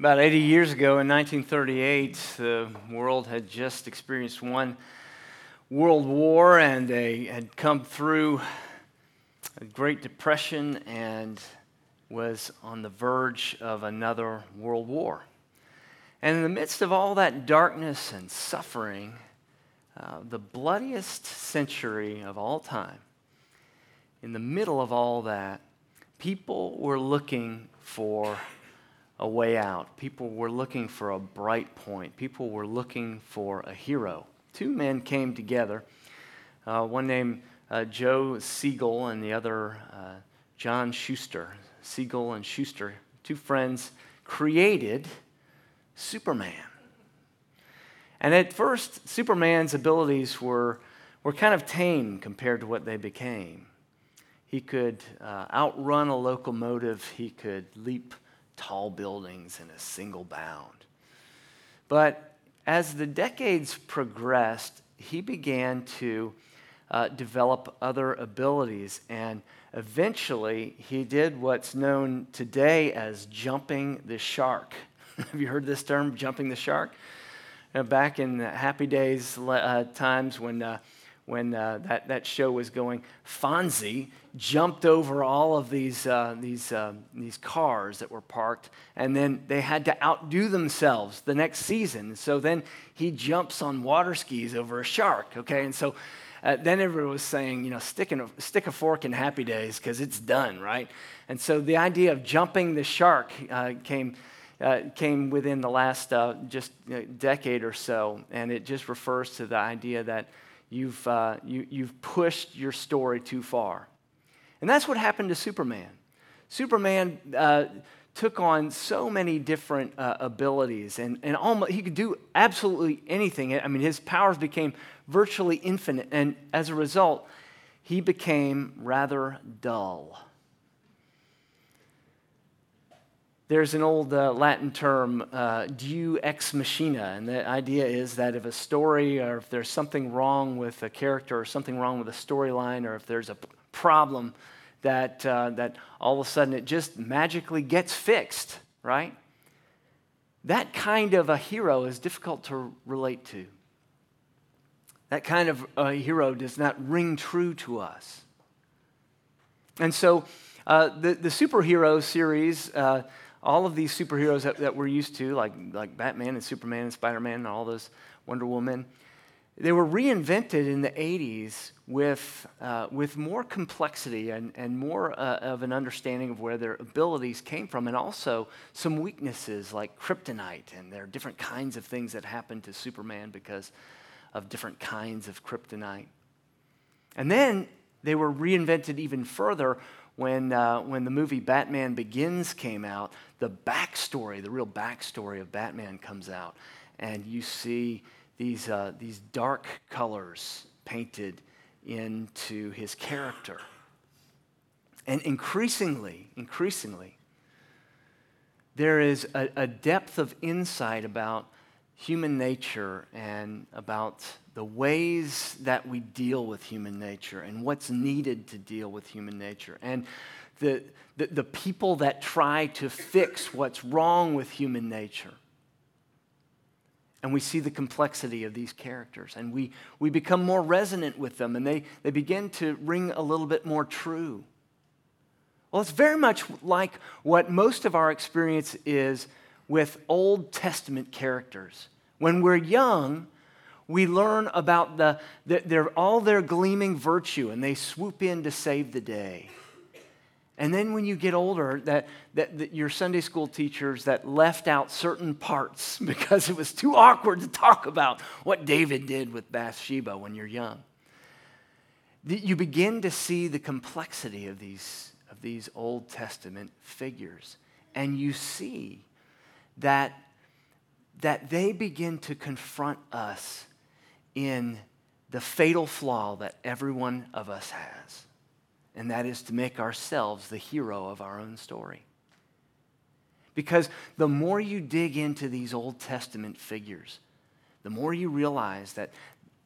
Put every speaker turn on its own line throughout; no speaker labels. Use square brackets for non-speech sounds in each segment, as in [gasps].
About 80 years ago in 1938, the world had just experienced one world war and they had come through a Great Depression and was on the verge of another world war. And in the midst of all that darkness and suffering, uh, the bloodiest century of all time, in the middle of all that, people were looking for a way out. People were looking for a bright point. People were looking for a hero. Two men came together, uh, one named uh, Joe Siegel and the other uh, John Shuster. Siegel and Shuster, two friends, created Superman. And at first, Superman's abilities were, were kind of tame compared to what they became. He could uh, outrun a locomotive, he could leap tall buildings in a single bound. But as the decades progressed, he began to uh, develop other abilities, and eventually he did what's known today as jumping the shark. [laughs] Have you heard this term, jumping the shark? Back in happy days uh, times when uh, when uh, that, that show was going, Fonzie jumped over all of these, uh, these, uh, these cars that were parked, and then they had to outdo themselves the next season. So then he jumps on water skis over a shark, okay? And so uh, then everyone was saying, you know, stick, a, stick a fork in Happy Days because it's done, right? And so the idea of jumping the shark uh, came. Uh, came within the last uh, just decade or so, and it just refers to the idea that you've, uh, you, you've pushed your story too far. And that's what happened to Superman. Superman uh, took on so many different uh, abilities, and, and almost, he could do absolutely anything. I mean, his powers became virtually infinite, and as a result, he became rather dull. There's an old uh, Latin term, uh, ex machina, and the idea is that if a story or if there's something wrong with a character or something wrong with a storyline or if there's a problem, that, uh, that all of a sudden it just magically gets fixed, right? That kind of a hero is difficult to relate to. That kind of a hero does not ring true to us. And so uh, the, the superhero series uh, all of these superheroes that, that we're used to, like, like Batman and Superman and Spider Man and all those Wonder Woman, they were reinvented in the 80s with, uh, with more complexity and, and more uh, of an understanding of where their abilities came from, and also some weaknesses like kryptonite. And there are different kinds of things that happen to Superman because of different kinds of kryptonite. And then they were reinvented even further when, uh, when the movie Batman Begins came out, the backstory, the real backstory of Batman comes out. And you see these, uh, these dark colors painted into his character. And increasingly, increasingly, there is a, a depth of insight about human nature and about the ways that we deal with human nature and what's needed to deal with human nature and the, the, the, people that try to fix what's wrong with human nature. And we see the complexity of these characters and we, we become more resonant with them and they, they begin to ring a little bit more true. Well, it's very much like what most of our experience is with Old Testament characters. When we're young, we learn about the, the, their, all their gleaming virtue and they swoop in to save the day. And then when you get older, that, that, that, your Sunday school teachers that left out certain parts [laughs] because it was too awkward to talk about what David did with Bathsheba when you're young. You begin to see the complexity of these, of these Old Testament figures. And you see that, that they begin to confront us in the fatal flaw that every one of us has, and that is to make ourselves the hero of our own story. Because the more you dig into these Old Testament figures, the more you realize that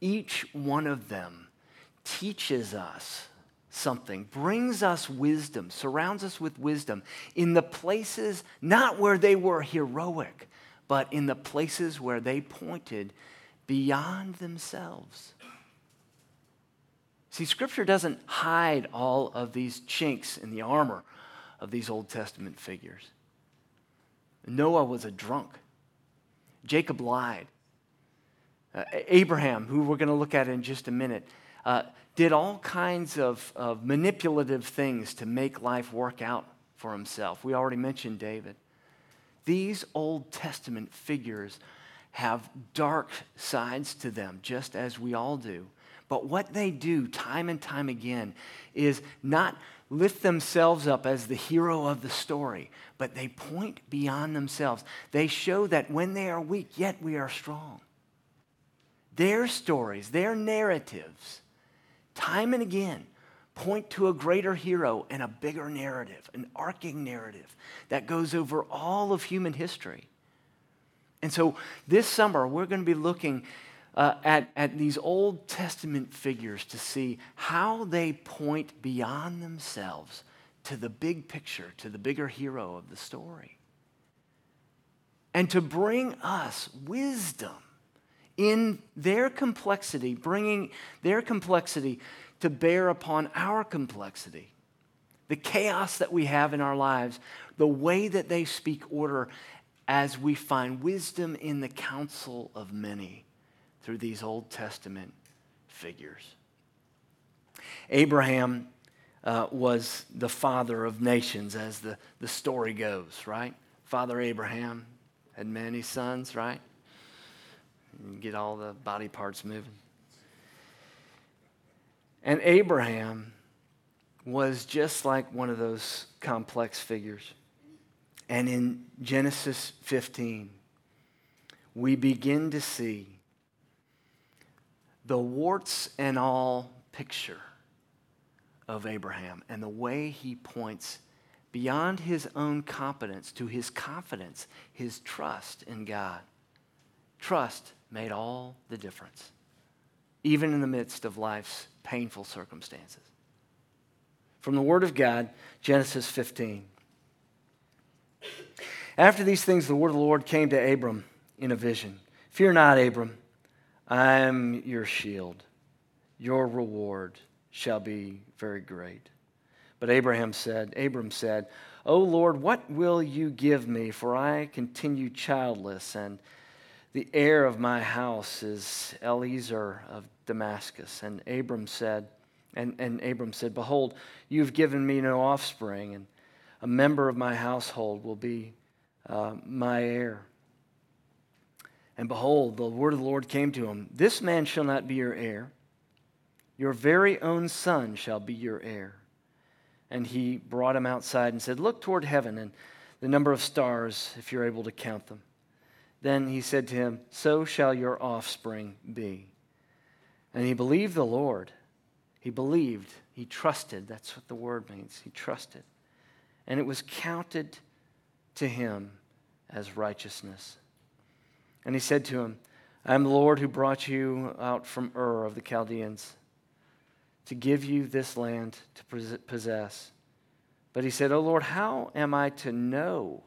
each one of them teaches us something, brings us wisdom, surrounds us with wisdom in the places not where they were heroic, but in the places where they pointed beyond themselves. See, Scripture doesn't hide all of these chinks in the armor of these Old Testament figures. Noah was a drunk. Jacob lied. Uh, Abraham, who we're going to look at in just a minute, uh, did all kinds of, of manipulative things to make life work out for himself. We already mentioned David. These Old Testament figures have dark sides to them, just as we all do. But what they do time and time again is not lift themselves up as the hero of the story, but they point beyond themselves. They show that when they are weak, yet we are strong. Their stories, their narratives, time and again, point to a greater hero and a bigger narrative, an arcing narrative that goes over all of human history. And so this summer, we're going to be looking uh, at, at these Old Testament figures to see how they point beyond themselves to the big picture, to the bigger hero of the story. And to bring us wisdom in their complexity, bringing their complexity to bear upon our complexity. The chaos that we have in our lives, the way that they speak order as we find wisdom in the counsel of many through these Old Testament figures. Abraham uh, was the father of nations, as the, the story goes, right? Father Abraham had many sons, right? You get all the body parts moving. And Abraham was just like one of those complex figures. And in Genesis 15, we begin to see the warts and all picture of Abraham and the way he points beyond his own competence to his confidence, his trust in God. Trust made all the difference, even in the midst of life's painful circumstances. From the Word of God, Genesis 15. After these things, the word of the Lord came to Abram in a vision Fear not, Abram. I am your shield. Your reward shall be very great. But Abraham said, Abram said, O Lord, what will you give me? For I continue childless, and the heir of my house is Eliezer of Damascus. And Abram said, and, and Abram said, Behold, you've given me no offspring, and a member of my household will be uh, my heir. And behold, the word of the Lord came to him This man shall not be your heir, your very own son shall be your heir. And he brought him outside and said, Look toward heaven and the number of stars, if you're able to count them. Then he said to him, So shall your offspring be. And he believed the Lord. He believed, he trusted. That's what the word means. He trusted. And it was counted to him as righteousness. And he said to him, I am the Lord who brought you out from Ur of the Chaldeans to give you this land to possess. But he said, O Lord, how am I to know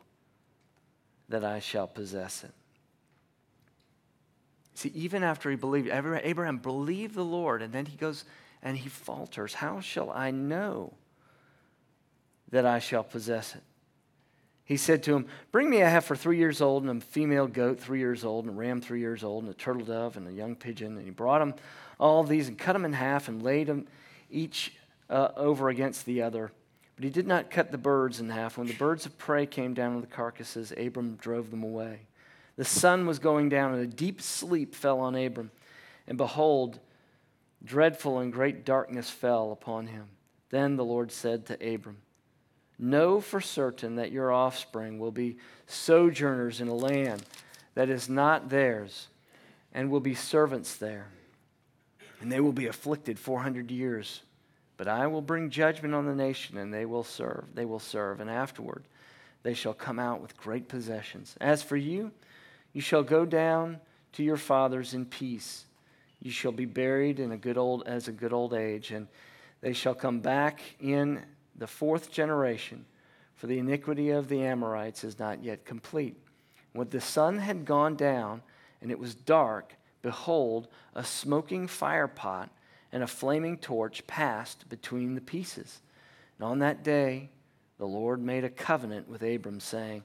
that I shall possess it? See, even after he believed, Abraham believed the Lord, and then he goes and he falters. How shall I know that I shall possess it? he said to him, Bring me a heifer three years old, and a female goat three years old, and a ram three years old, and a turtle dove, and a young pigeon. And he brought them all these and cut them in half and laid them each uh, over against the other. But he did not cut the birds in half. When the birds of prey came down on the carcasses, Abram drove them away. The sun was going down, and a deep sleep fell on Abram. And behold, dreadful and great darkness fell upon him. Then the Lord said to Abram, Know for certain that your offspring will be sojourners in a land that is not theirs, and will be servants there. And they will be afflicted 400 years. But I will bring judgment on the nation, and they will serve. They will serve, and afterward they shall come out with great possessions. As for you, you shall go down to your fathers in peace. You shall be buried in a good old as a good old age, and They shall come back in the fourth generation, for the iniquity of the Amorites is not yet complete. When the sun had gone down and it was dark, behold, a smoking firepot and a flaming torch passed between the pieces. And on that day, the Lord made a covenant with Abram, saying,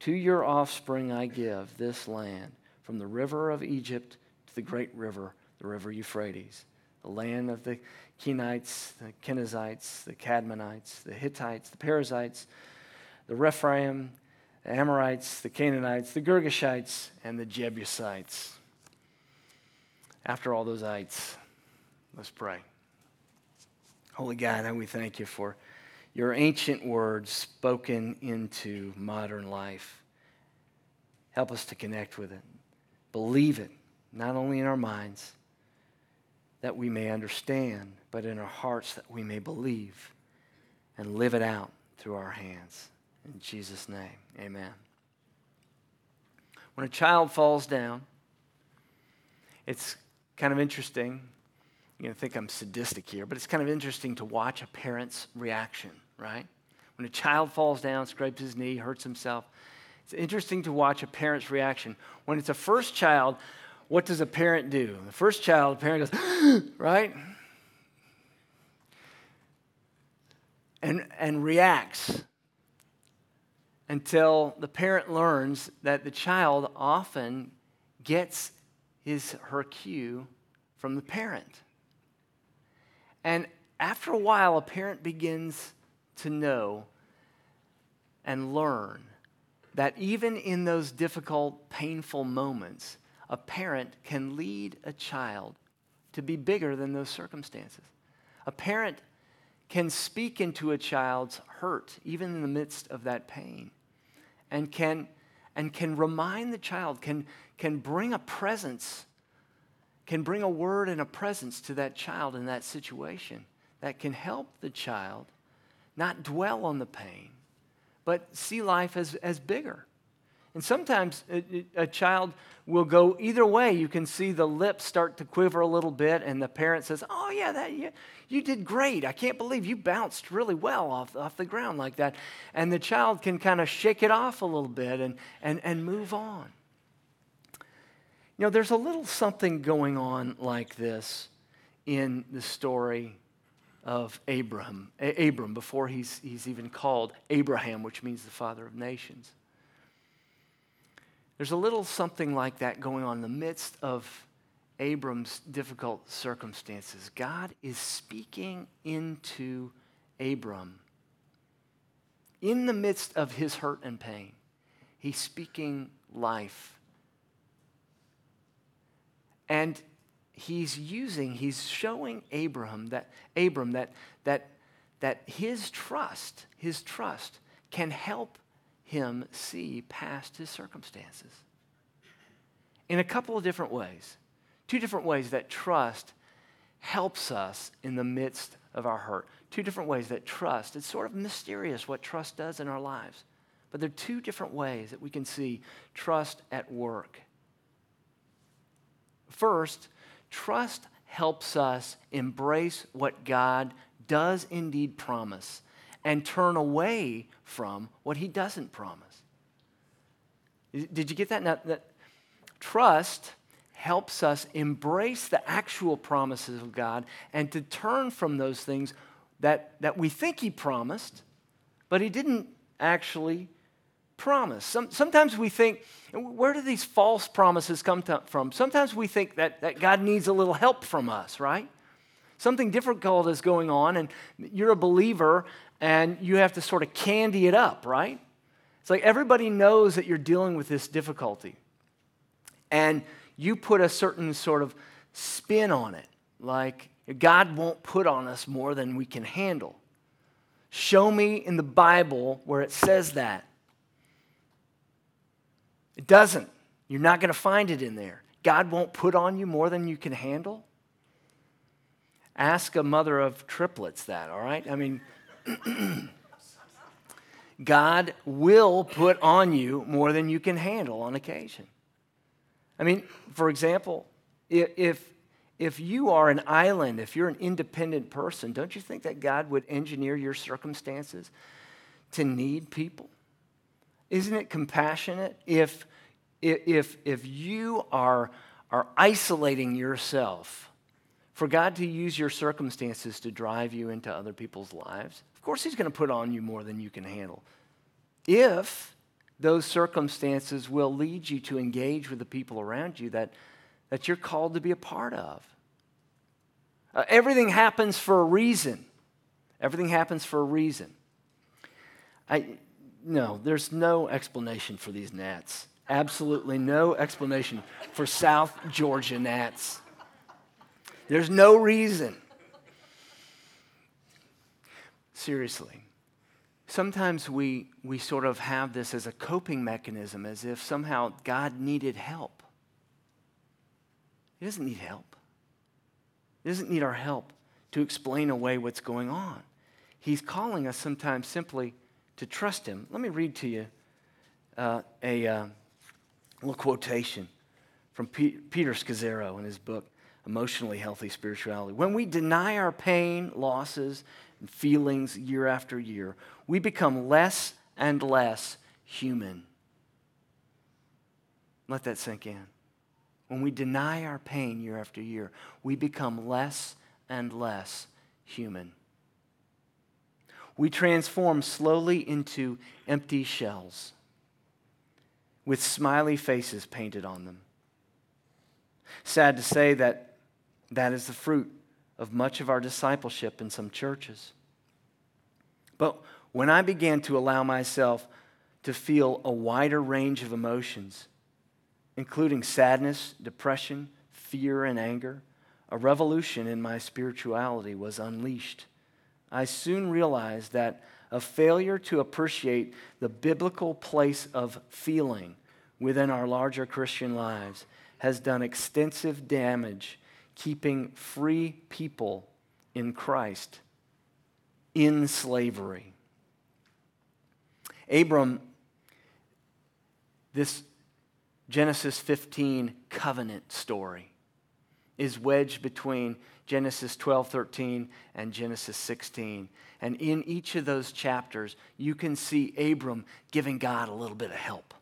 To your offspring I give this land, from the river of Egypt to the great river, the river Euphrates, the land of the Kenites, the Kenizzites, the Cadmonites, the Hittites, the Perizzites, the Rephaim, the Amorites, the Canaanites, the Girgashites, and the Jebusites. After all those ites, let's pray. Holy God, we thank you for your ancient words spoken into modern life. Help us to connect with it, believe it, not only in our minds, that we may understand, but in our hearts that we may believe and live it out through our hands. In Jesus' name, amen. When a child falls down, it's kind of interesting. You're going to think I'm sadistic here, but it's kind of interesting to watch a parent's reaction, right? When a child falls down, scrapes his knee, hurts himself, it's interesting to watch a parent's reaction. When it's a first child, what does a parent do? The first child, the parent goes, [gasps] right? And, and reacts until the parent learns that the child often gets his her cue from the parent. And after a while, a parent begins to know and learn that even in those difficult, painful moments, a parent can lead a child to be bigger than those circumstances. A parent can speak into a child's hurt, even in the midst of that pain, and can, and can remind the child, can, can bring a presence, can bring a word and a presence to that child in that situation that can help the child not dwell on the pain, but see life as, as bigger and sometimes a, a, child will go either way. You can see the lips start to quiver a little bit, and the parent says, Oh, yeah, that, you, you did great. I can't believe you bounced really well off, off the ground like that. And the child can kind of shake it off a little bit and, and, and move on. You know, there's a little something going on like this in the story of Abraham, Abram before he's, he's even called Abraham, which means the father of nations. There's a little something like that going on in the midst of Abram's difficult circumstances. God is speaking into Abram in the midst of his hurt and pain. He's speaking life. And he's using, he's showing Abraham that Abram that that that his trust, his trust can help him see past his circumstances. In a couple of different ways. Two different ways that trust helps us in the midst of our hurt. Two different ways that trust, it's sort of mysterious what trust does in our lives. But there are two different ways that we can see trust at work. First, trust helps us embrace what God does indeed promise and turn away from what he doesn't promise. Did you get that? Now, that trust helps us embrace the actual promises of God and to turn from those things that, that we think he promised, but he didn't actually promise. Some, sometimes we think, where do these false promises come to, from? Sometimes we think that, that God needs a little help from us, right? Something difficult is going on, and you're a believer, and you have to sort of candy it up, right? It's like everybody knows that you're dealing with this difficulty. And you put a certain sort of spin on it, like God won't put on us more than we can handle. Show me in the Bible where it says that. It doesn't. You're not going to find it in there. God won't put on you more than you can handle. Ask a mother of triplets that, all right? I mean, [clears throat] God will put on you more than you can handle on occasion. I mean, for example, if, if you are an island, if you're an independent person, don't you think that God would engineer your circumstances to need people? Isn't it compassionate if, if, if you are, are isolating yourself for God to use your circumstances to drive you into other people's lives? Of course, He's going to put on you more than you can handle. If those circumstances will lead you to engage with the people around you that, that you're called to be a part of. Uh, everything happens for a reason. Everything happens for a reason. I, no, there's no explanation for these gnats. Absolutely no explanation for South Georgia gnats. There's no reason. Seriously. Sometimes we, we sort of have this as a coping mechanism, as if somehow God needed help. He doesn't need help. He doesn't need our help to explain away what's going on. He's calling us sometimes simply to trust Him. Let me read to you uh, a uh, little quotation from P- Peter Scazzero in his book, Emotionally Healthy Spirituality. When we deny our pain, losses, and feelings year after year, we become less and less human. Let that sink in. When we deny our pain year after year, we become less and less human we transform slowly into empty shells with smiley faces painted on them. Sad to say that that is the fruit of much of our discipleship in some churches. But when I began to allow myself to feel a wider range of emotions, including sadness, depression, fear, and anger, a revolution in my spirituality was unleashed. I soon realized that a failure to appreciate the biblical place of feeling within our larger Christian lives has done extensive damage keeping free people in Christ in slavery. Abram, this Genesis 15 covenant story, is wedged between Genesis 12, 13, and Genesis 16. And in each of those chapters, you can see Abram giving God a little bit of help.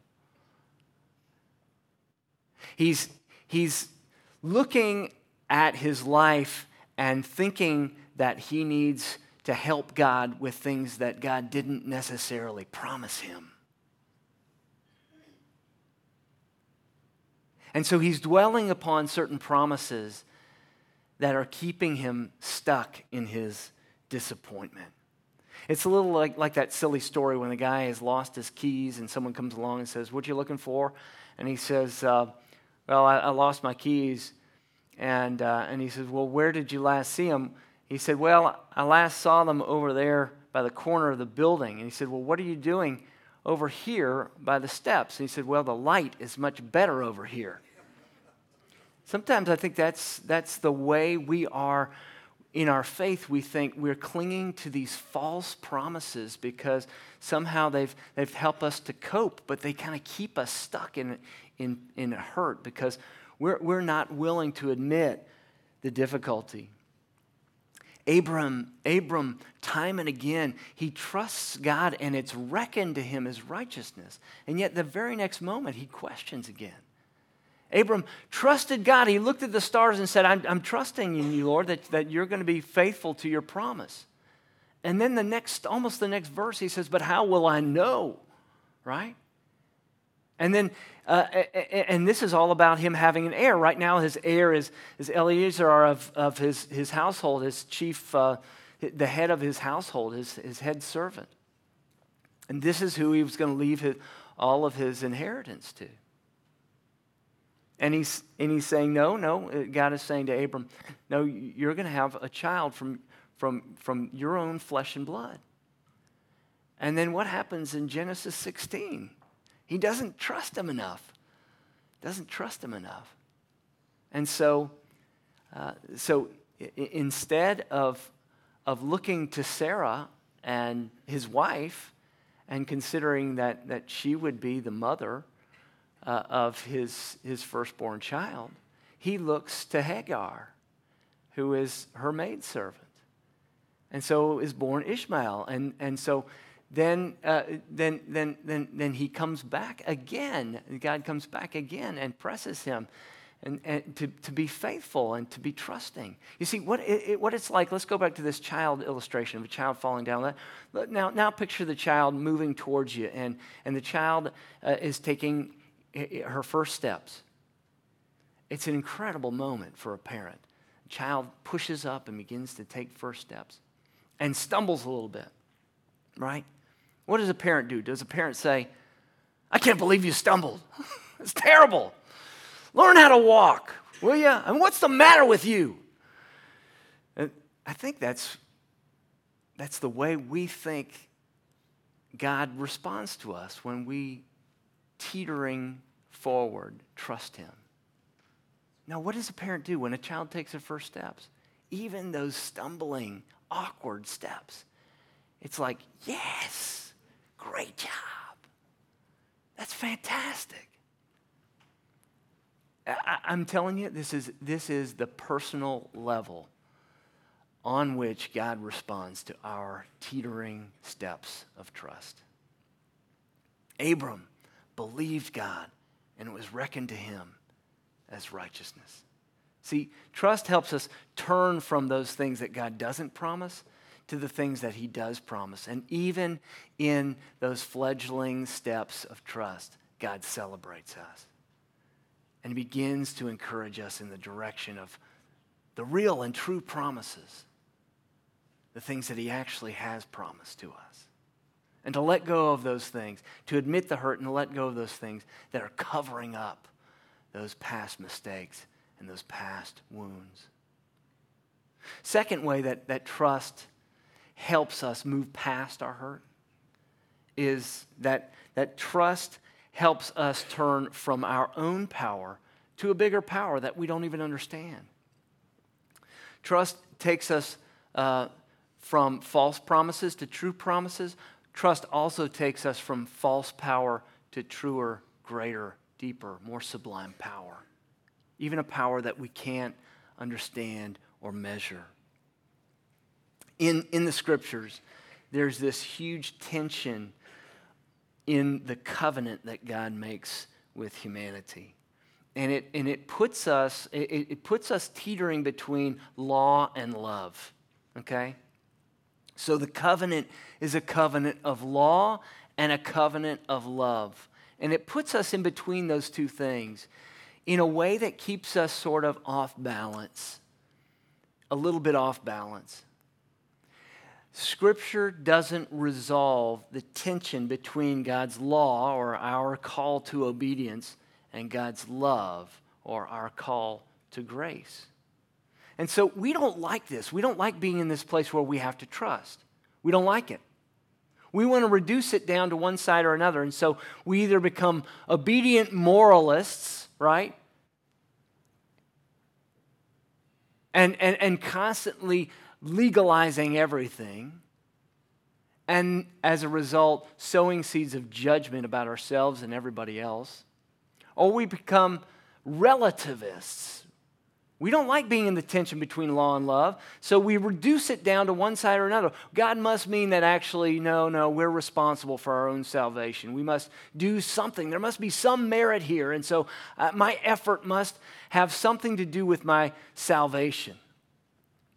He's, he's looking at his life and thinking that he needs to help God with things that God didn't necessarily promise him. And so he's dwelling upon certain promises that are keeping him stuck in his disappointment. It's a little like, like that silly story when the guy has lost his keys and someone comes along and says, What are you looking for? And he says, uh, Well, I, I, lost my keys. And, uh, and he says, Well, where did you last see them? He said, Well, I last saw them over there by the corner of the building. And he said, Well, what are you doing over here by the steps? And he said, Well, the light is much better over here. Sometimes I think that's, that's the way we are in our faith. We think we're clinging to these false promises because somehow they've, they've helped us to cope, but they kind of keep us stuck in, in, in hurt because we're, we're not willing to admit the difficulty. Abram, Abram, time and again, he trusts God and it's reckoned to him as righteousness. And yet, the very next moment, he questions again. Abram trusted God. He looked at the stars and said, I'm, I'm trusting in you, Lord, that, that you're going to be faithful to your promise. And then the next, almost the next verse, he says, But how will I know? Right? And then, uh, and this is all about him having an heir. Right now, his heir is, is Eliezer of, of his, his household, his chief, uh, the head of his household, his, his head servant. And this is who he was going to leave his, all of his inheritance to. And he's, and he's saying, No, no. Uh, God is saying to Abram, No, you're going to have a child from, from, from your own flesh and blood. And then what happens in Genesis 16? He doesn't trust him enough. Doesn't trust him enough. And so, uh, so instead of, of looking to Sarah and his wife and considering that, that she would be the mother uh, of his, his firstborn child, he looks to Hagar who is her maidservant. And so is born Ishmael. And, and so then, uh, then, then, then, then he comes back again. God comes back again and presses him and, and to, to be faithful and to be trusting. You see, what, it, what it's like, let's go back to this child illustration of a child falling down. Now, now picture the child moving towards you, and, and the child uh, is taking her first steps. It's an incredible moment for a parent. The child pushes up and begins to take first steps and stumbles a little bit, right? What does a parent do? Does a parent say, I can't believe you stumbled? [laughs] it's terrible. Learn how to walk, will you? I And what's the matter with you? And I think that's, that's the way we think God responds to us when we teetering forward trust Him. Now, what does a parent do when a child takes their first steps? Even those stumbling, awkward steps. It's like, yes, great job. That's fantastic. I, am telling you, this is, this is the personal level on which God responds to our teetering steps of trust. Abram believed God, and it was reckoned to him as righteousness. See, trust helps us turn from those things that God doesn't promise to the things that He does promise. And even in those fledgling steps of trust, God celebrates us and begins to encourage us in the direction of the real and true promises, the things that He actually has promised to us. And to let go of those things, to admit the hurt and to let go of those things that are covering up those past mistakes and those past wounds. Second way that, that trust helps us move past our hurt is that, that trust helps us turn from our own power to a bigger power that we don't even understand. Trust takes us uh, from false promises to true promises. Trust also takes us from false power to truer, greater, deeper, more sublime power, even a power that we can't understand or measure. In, in the scriptures, there's this huge tension in the covenant that God makes with humanity. And it, and it puts us it, it puts us teetering between law and love. Okay? So the covenant is a covenant of law and a covenant of love. And it puts us in between those two things in a way that keeps us sort of off balance, a little bit off balance. Scripture doesn't resolve the tension between God's law or our call to obedience and God's love or our call to grace. And so we don't like this. We don't like being in this place where we have to trust. We don't like it. We want to reduce it down to one side or another. And so we either become obedient moralists, right? And, and, and constantly legalizing everything. And as a result, sowing seeds of judgment about ourselves and everybody else. Or we become relativists, we don't like being in the tension between law and love, so we reduce it down to one side or another. God must mean that actually, no, no, we're responsible for our own salvation. We must do something. There must be some merit here, and so uh, my effort must have something to do with my salvation.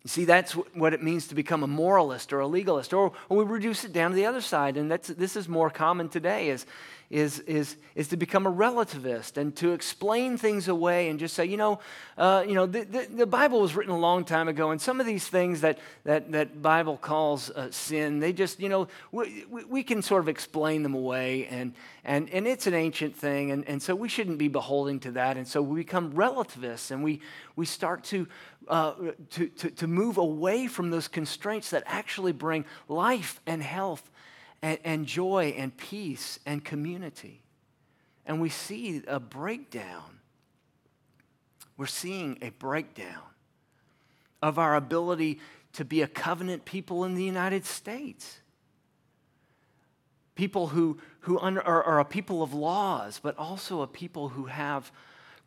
You see, that's what it means to become a moralist or a legalist, or, or we reduce it down to the other side, and that's, this is more common today, is, is, is, is to become a relativist and to explain things away and just say, you know, uh, you know the, the, the, Bible was written a long time ago, and some of these things that, that, that Bible calls uh, sin, they just, you know, we, we can sort of explain them away, and, and, and it's an ancient thing, and, and so we shouldn't be beholding to that. And so we become relativists, and we, we start to, uh, to, to, to move away from those constraints that actually bring life and health and, and joy and peace and community. And we see a breakdown. We're seeing a breakdown of our ability to be a covenant people in the United States. People who, who under, are, are, a people of laws, but also a people who have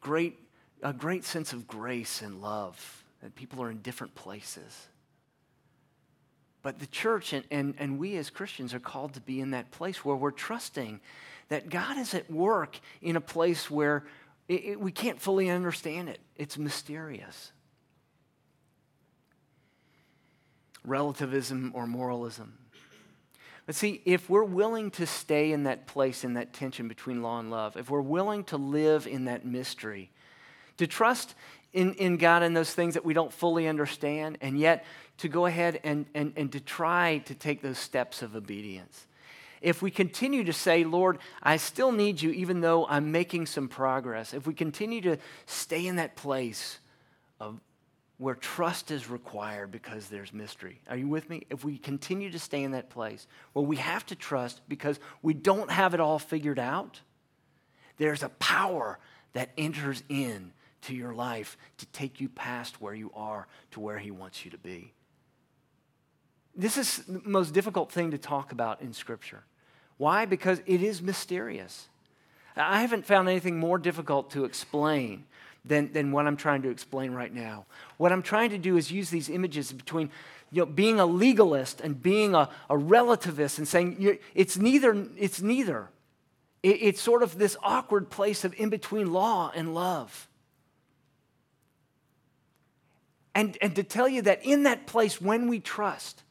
great, a great sense of grace and love that people are in different places. But the church and, and, and we as Christians are called to be in that place where we're trusting that God is at work in a place where it, it, we can't fully understand it. It's mysterious. Relativism or moralism. But see, if we're willing to stay in that place, in that tension between law and love, if we're willing to live in that mystery, to trust in, in God and those things that we don't fully understand, and yet to go ahead and, and, and to try to take those steps of obedience. If we continue to say, Lord, I still need you, even though I'm making some progress, if we continue to stay in that place of where trust is required because there's mystery. Are you with me? If we continue to stay in that place where we have to trust because we don't have it all figured out, there's a power that enters in to your life to take you past where you are to where he wants you to be. This is the most difficult thing to talk about in Scripture. Why? Because it is mysterious. I haven't found anything more difficult to explain than, than what I'm trying to explain right now. What I'm trying to do is use these images between you know, being a legalist and being a, a relativist and saying it's neither. It's neither. It, it's sort of this awkward place of in between law and love. And, and to tell you that in that place, when we trust,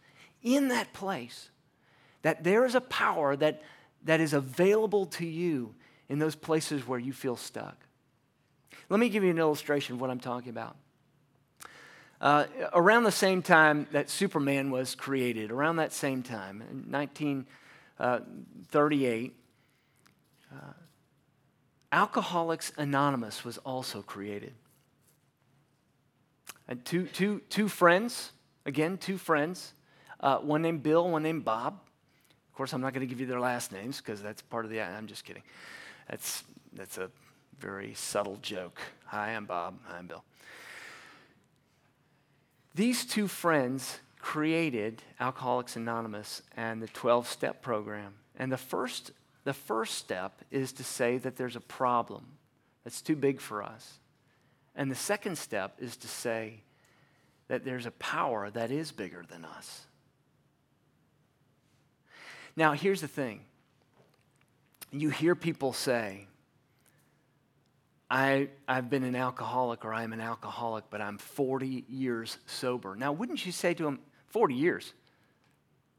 in that place, that there is a power that, that is available to you in those places where you feel stuck. Let me give you an illustration of what I'm talking about. Uh, around the same time that Superman was created, around that same time, in 1938, uh, Alcoholics Anonymous was also created. And two, two, two friends, again, two friends, uh, one named Bill, one named Bob. Of course, I'm not going to give you their last names because that's part of the. I'm just kidding. That's, that's a very subtle joke. Hi, I'm Bob. Hi, I'm Bill. These two friends created Alcoholics Anonymous and the 12 step program. And the first, the first step is to say that there's a problem that's too big for us. And the second step is to say that there's a power that is bigger than us. Now, here's the thing you hear people say, I, I've been an alcoholic or I'm an alcoholic, but I'm 40 years sober. Now, wouldn't you say to them, 40 years?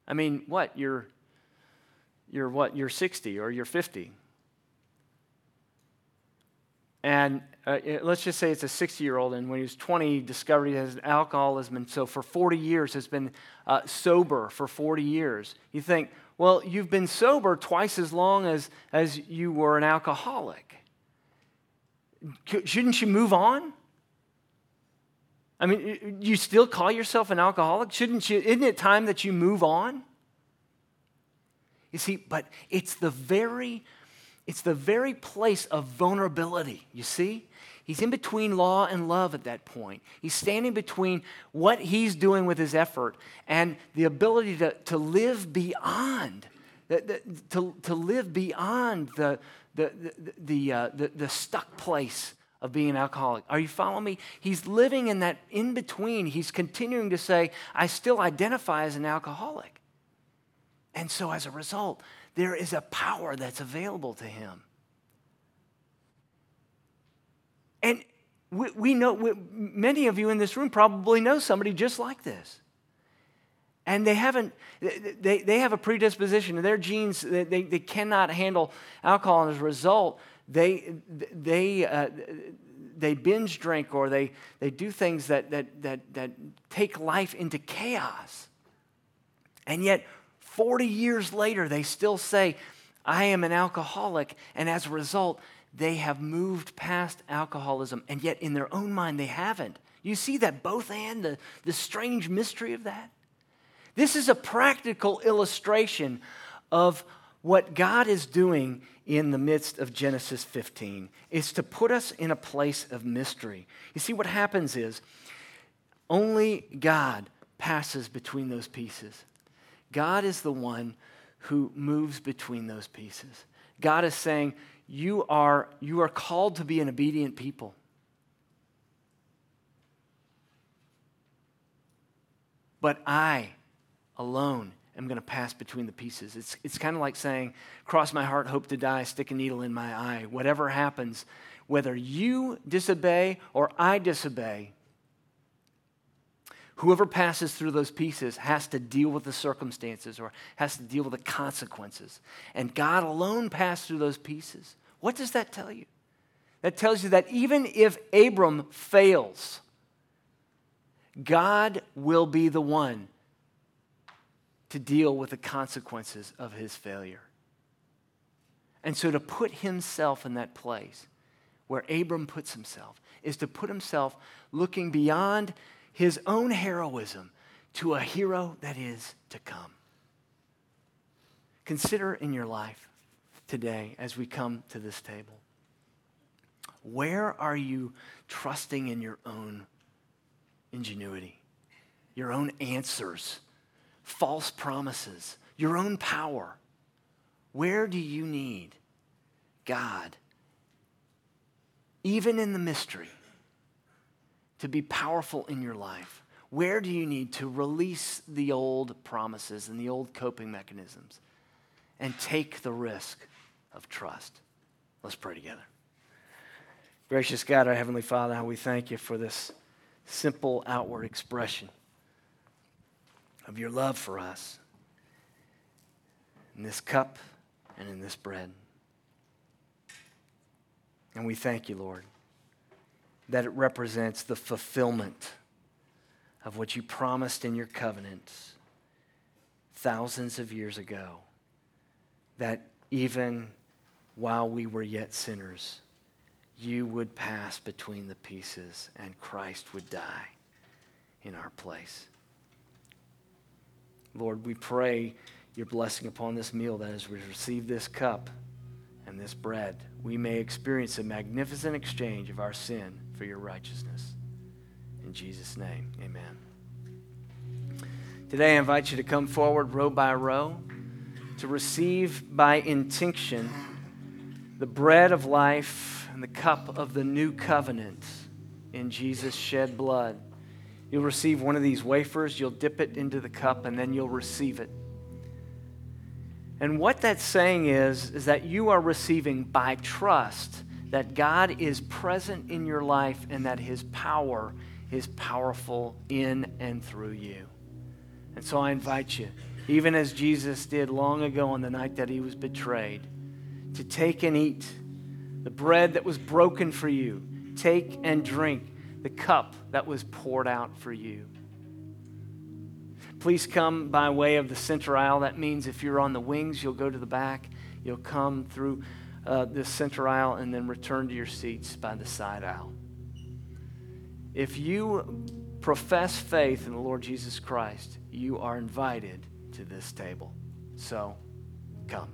I mean, what? You're, you're what? You're 60 or you're 50. And uh, let's just say it's a 60 year old, and when he was 20, he discovered he has an alcoholism, and so for 40 years has been uh, sober for 40 years. You think, well, you've been sober twice as long as, as you were an alcoholic shouldn't you move on? I mean, you still call yourself an alcoholic? Shouldn't you? Isn't it time that you move on? You see, but it's the very, it's the very place of vulnerability. You see? He's in between law and love at that point. He's standing between what he's doing with his effort and the ability to, to live beyond, to, to live beyond the, the, the, the, uh, the, the stuck place of being an alcoholic. Are you following me? He's living in that in between. He's continuing to say, I still identify as an alcoholic. And so as a result, there is a power that's available to him. And we, we know, we, many of you in this room probably know somebody just like this. And they haven't they, they have a predisposition. Their genes they, they cannot handle alcohol. And as a result they they uh, they binge drink or they they do things that that that that take life into chaos. And yet 40 years later they still say i am an alcoholic and as a result they have moved past alcoholism and yet in their own mind they haven't you see that both and the, the strange mystery of that this is a practical illustration of what God is doing in the midst of Genesis 15 is to put us in a place of mystery. You see, what happens is only God passes between those pieces. God is the one who moves between those pieces. God is saying, You are, you are called to be an obedient people. but I alone am going to pass between the pieces. It's, it's kind of like saying, Cross my heart, hope to die, stick a needle in my eye. Whatever happens, whether you disobey or I disobey, whoever passes through those pieces has to deal with the circumstances or has to deal with the consequences. And God alone passed through those pieces. What does that tell you? That tells you that even if Abram fails, God will be the one to deal with the consequences of his failure. And so to put himself in that place where Abram puts himself is to put himself looking beyond his own heroism to a hero that is to come. Consider in your life today as we come to this table where are you trusting in your own ingenuity, your own answers, false promises, your own power? Where do you need God, even in the mystery, to be powerful in your life? Where do you need to release the old promises and the old coping mechanisms and take the risk of trust? Let's pray together. Gracious God, our Heavenly Father, how we thank you for this simple outward expression of your love for us in this cup and in this bread. And we thank you, Lord, that it represents the fulfillment of what you promised in your covenant thousands of years ago. That even while we were yet sinners, you would pass between the pieces and Christ would die in our place. Lord, we pray your blessing upon this meal that as we receive this cup and this bread, we may experience a magnificent exchange of our sin for your righteousness. In Jesus' name, amen. Today, I invite you to come forward row by row to receive by intinction the bread of life and the cup of the new covenant in Jesus' shed blood. You'll receive one of these wafers, you'll dip it into the cup, and then you'll receive it. And what that's saying is, is that you are receiving by trust that God is present in your life and that his power is powerful in and through you. And so I invite you, even as Jesus did long ago on the night that he was betrayed, to take and eat the bread that was broken for you. Take and drink the cup that was poured out for you. Please come by way of the center aisle. That means if you're on the wings, you'll go to the back. You'll come through uh, this center aisle and then return to your seats by the side aisle. If you profess faith in the Lord Jesus Christ, you are invited to this table. So come.